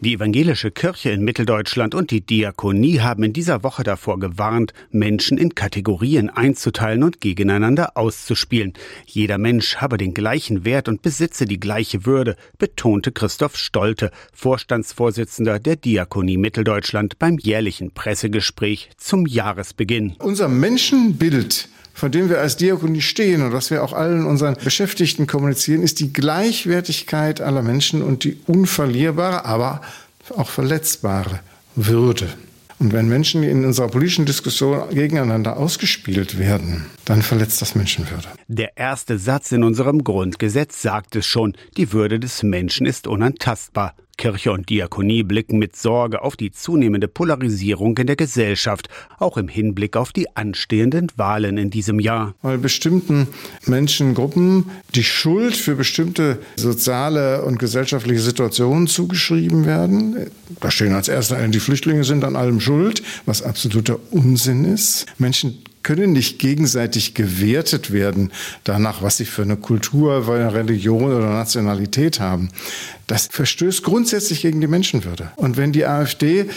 Die evangelische Kirche in Mitteldeutschland und die Diakonie haben in dieser Woche davor gewarnt, Menschen in Kategorien einzuteilen und gegeneinander auszuspielen. Jeder Mensch habe den gleichen Wert und besitze die gleiche Würde, betonte Christoph Stolte, Vorstandsvorsitzender der Diakonie Mitteldeutschland beim jährlichen Pressegespräch zum Jahresbeginn. Unser Menschenbild von dem wir als Diakonie stehen und was wir auch allen unseren Beschäftigten kommunizieren, ist die Gleichwertigkeit aller Menschen und die unverlierbare, aber auch verletzbare Würde. Und wenn Menschen in unserer politischen Diskussion gegeneinander ausgespielt werden, dann verletzt das Menschenwürde. Der erste Satz in unserem Grundgesetz sagt es schon, die Würde des Menschen ist unantastbar. Kirche und Diakonie blicken mit Sorge auf die zunehmende Polarisierung in der Gesellschaft, auch im Hinblick auf die anstehenden Wahlen in diesem Jahr. Weil bestimmten Menschengruppen die Schuld für bestimmte soziale und gesellschaftliche Situationen zugeschrieben werden. Da stehen als erster die Flüchtlinge sind an allem schuld, was absoluter Unsinn ist. Menschen können nicht gegenseitig gewertet werden danach, was sie für eine Kultur, eine Religion oder Nationalität haben. Das verstößt grundsätzlich gegen die Menschenwürde. Und wenn die AfD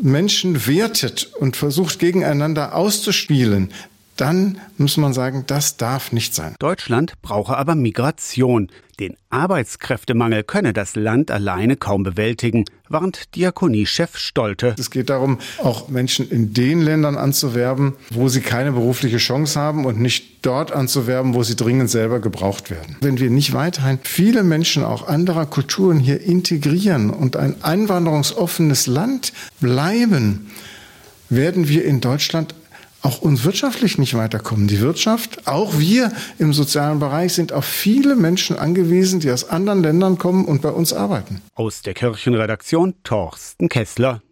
Menschen wertet und versucht gegeneinander auszuspielen, dann muss man sagen, das darf nicht sein. Deutschland brauche aber Migration. Den Arbeitskräftemangel könne das Land alleine kaum bewältigen, warnt Diakoniechef Stolte. Es geht darum, auch Menschen in den Ländern anzuwerben, wo sie keine berufliche Chance haben und nicht dort anzuwerben, wo sie dringend selber gebraucht werden. Wenn wir nicht weiterhin viele Menschen auch anderer Kulturen hier integrieren und ein einwanderungsoffenes Land bleiben, werden wir in Deutschland auch uns wirtschaftlich nicht weiterkommen. Die Wirtschaft, auch wir im sozialen Bereich sind auf viele Menschen angewiesen, die aus anderen Ländern kommen und bei uns arbeiten. Aus der Kirchenredaktion Torsten Kessler.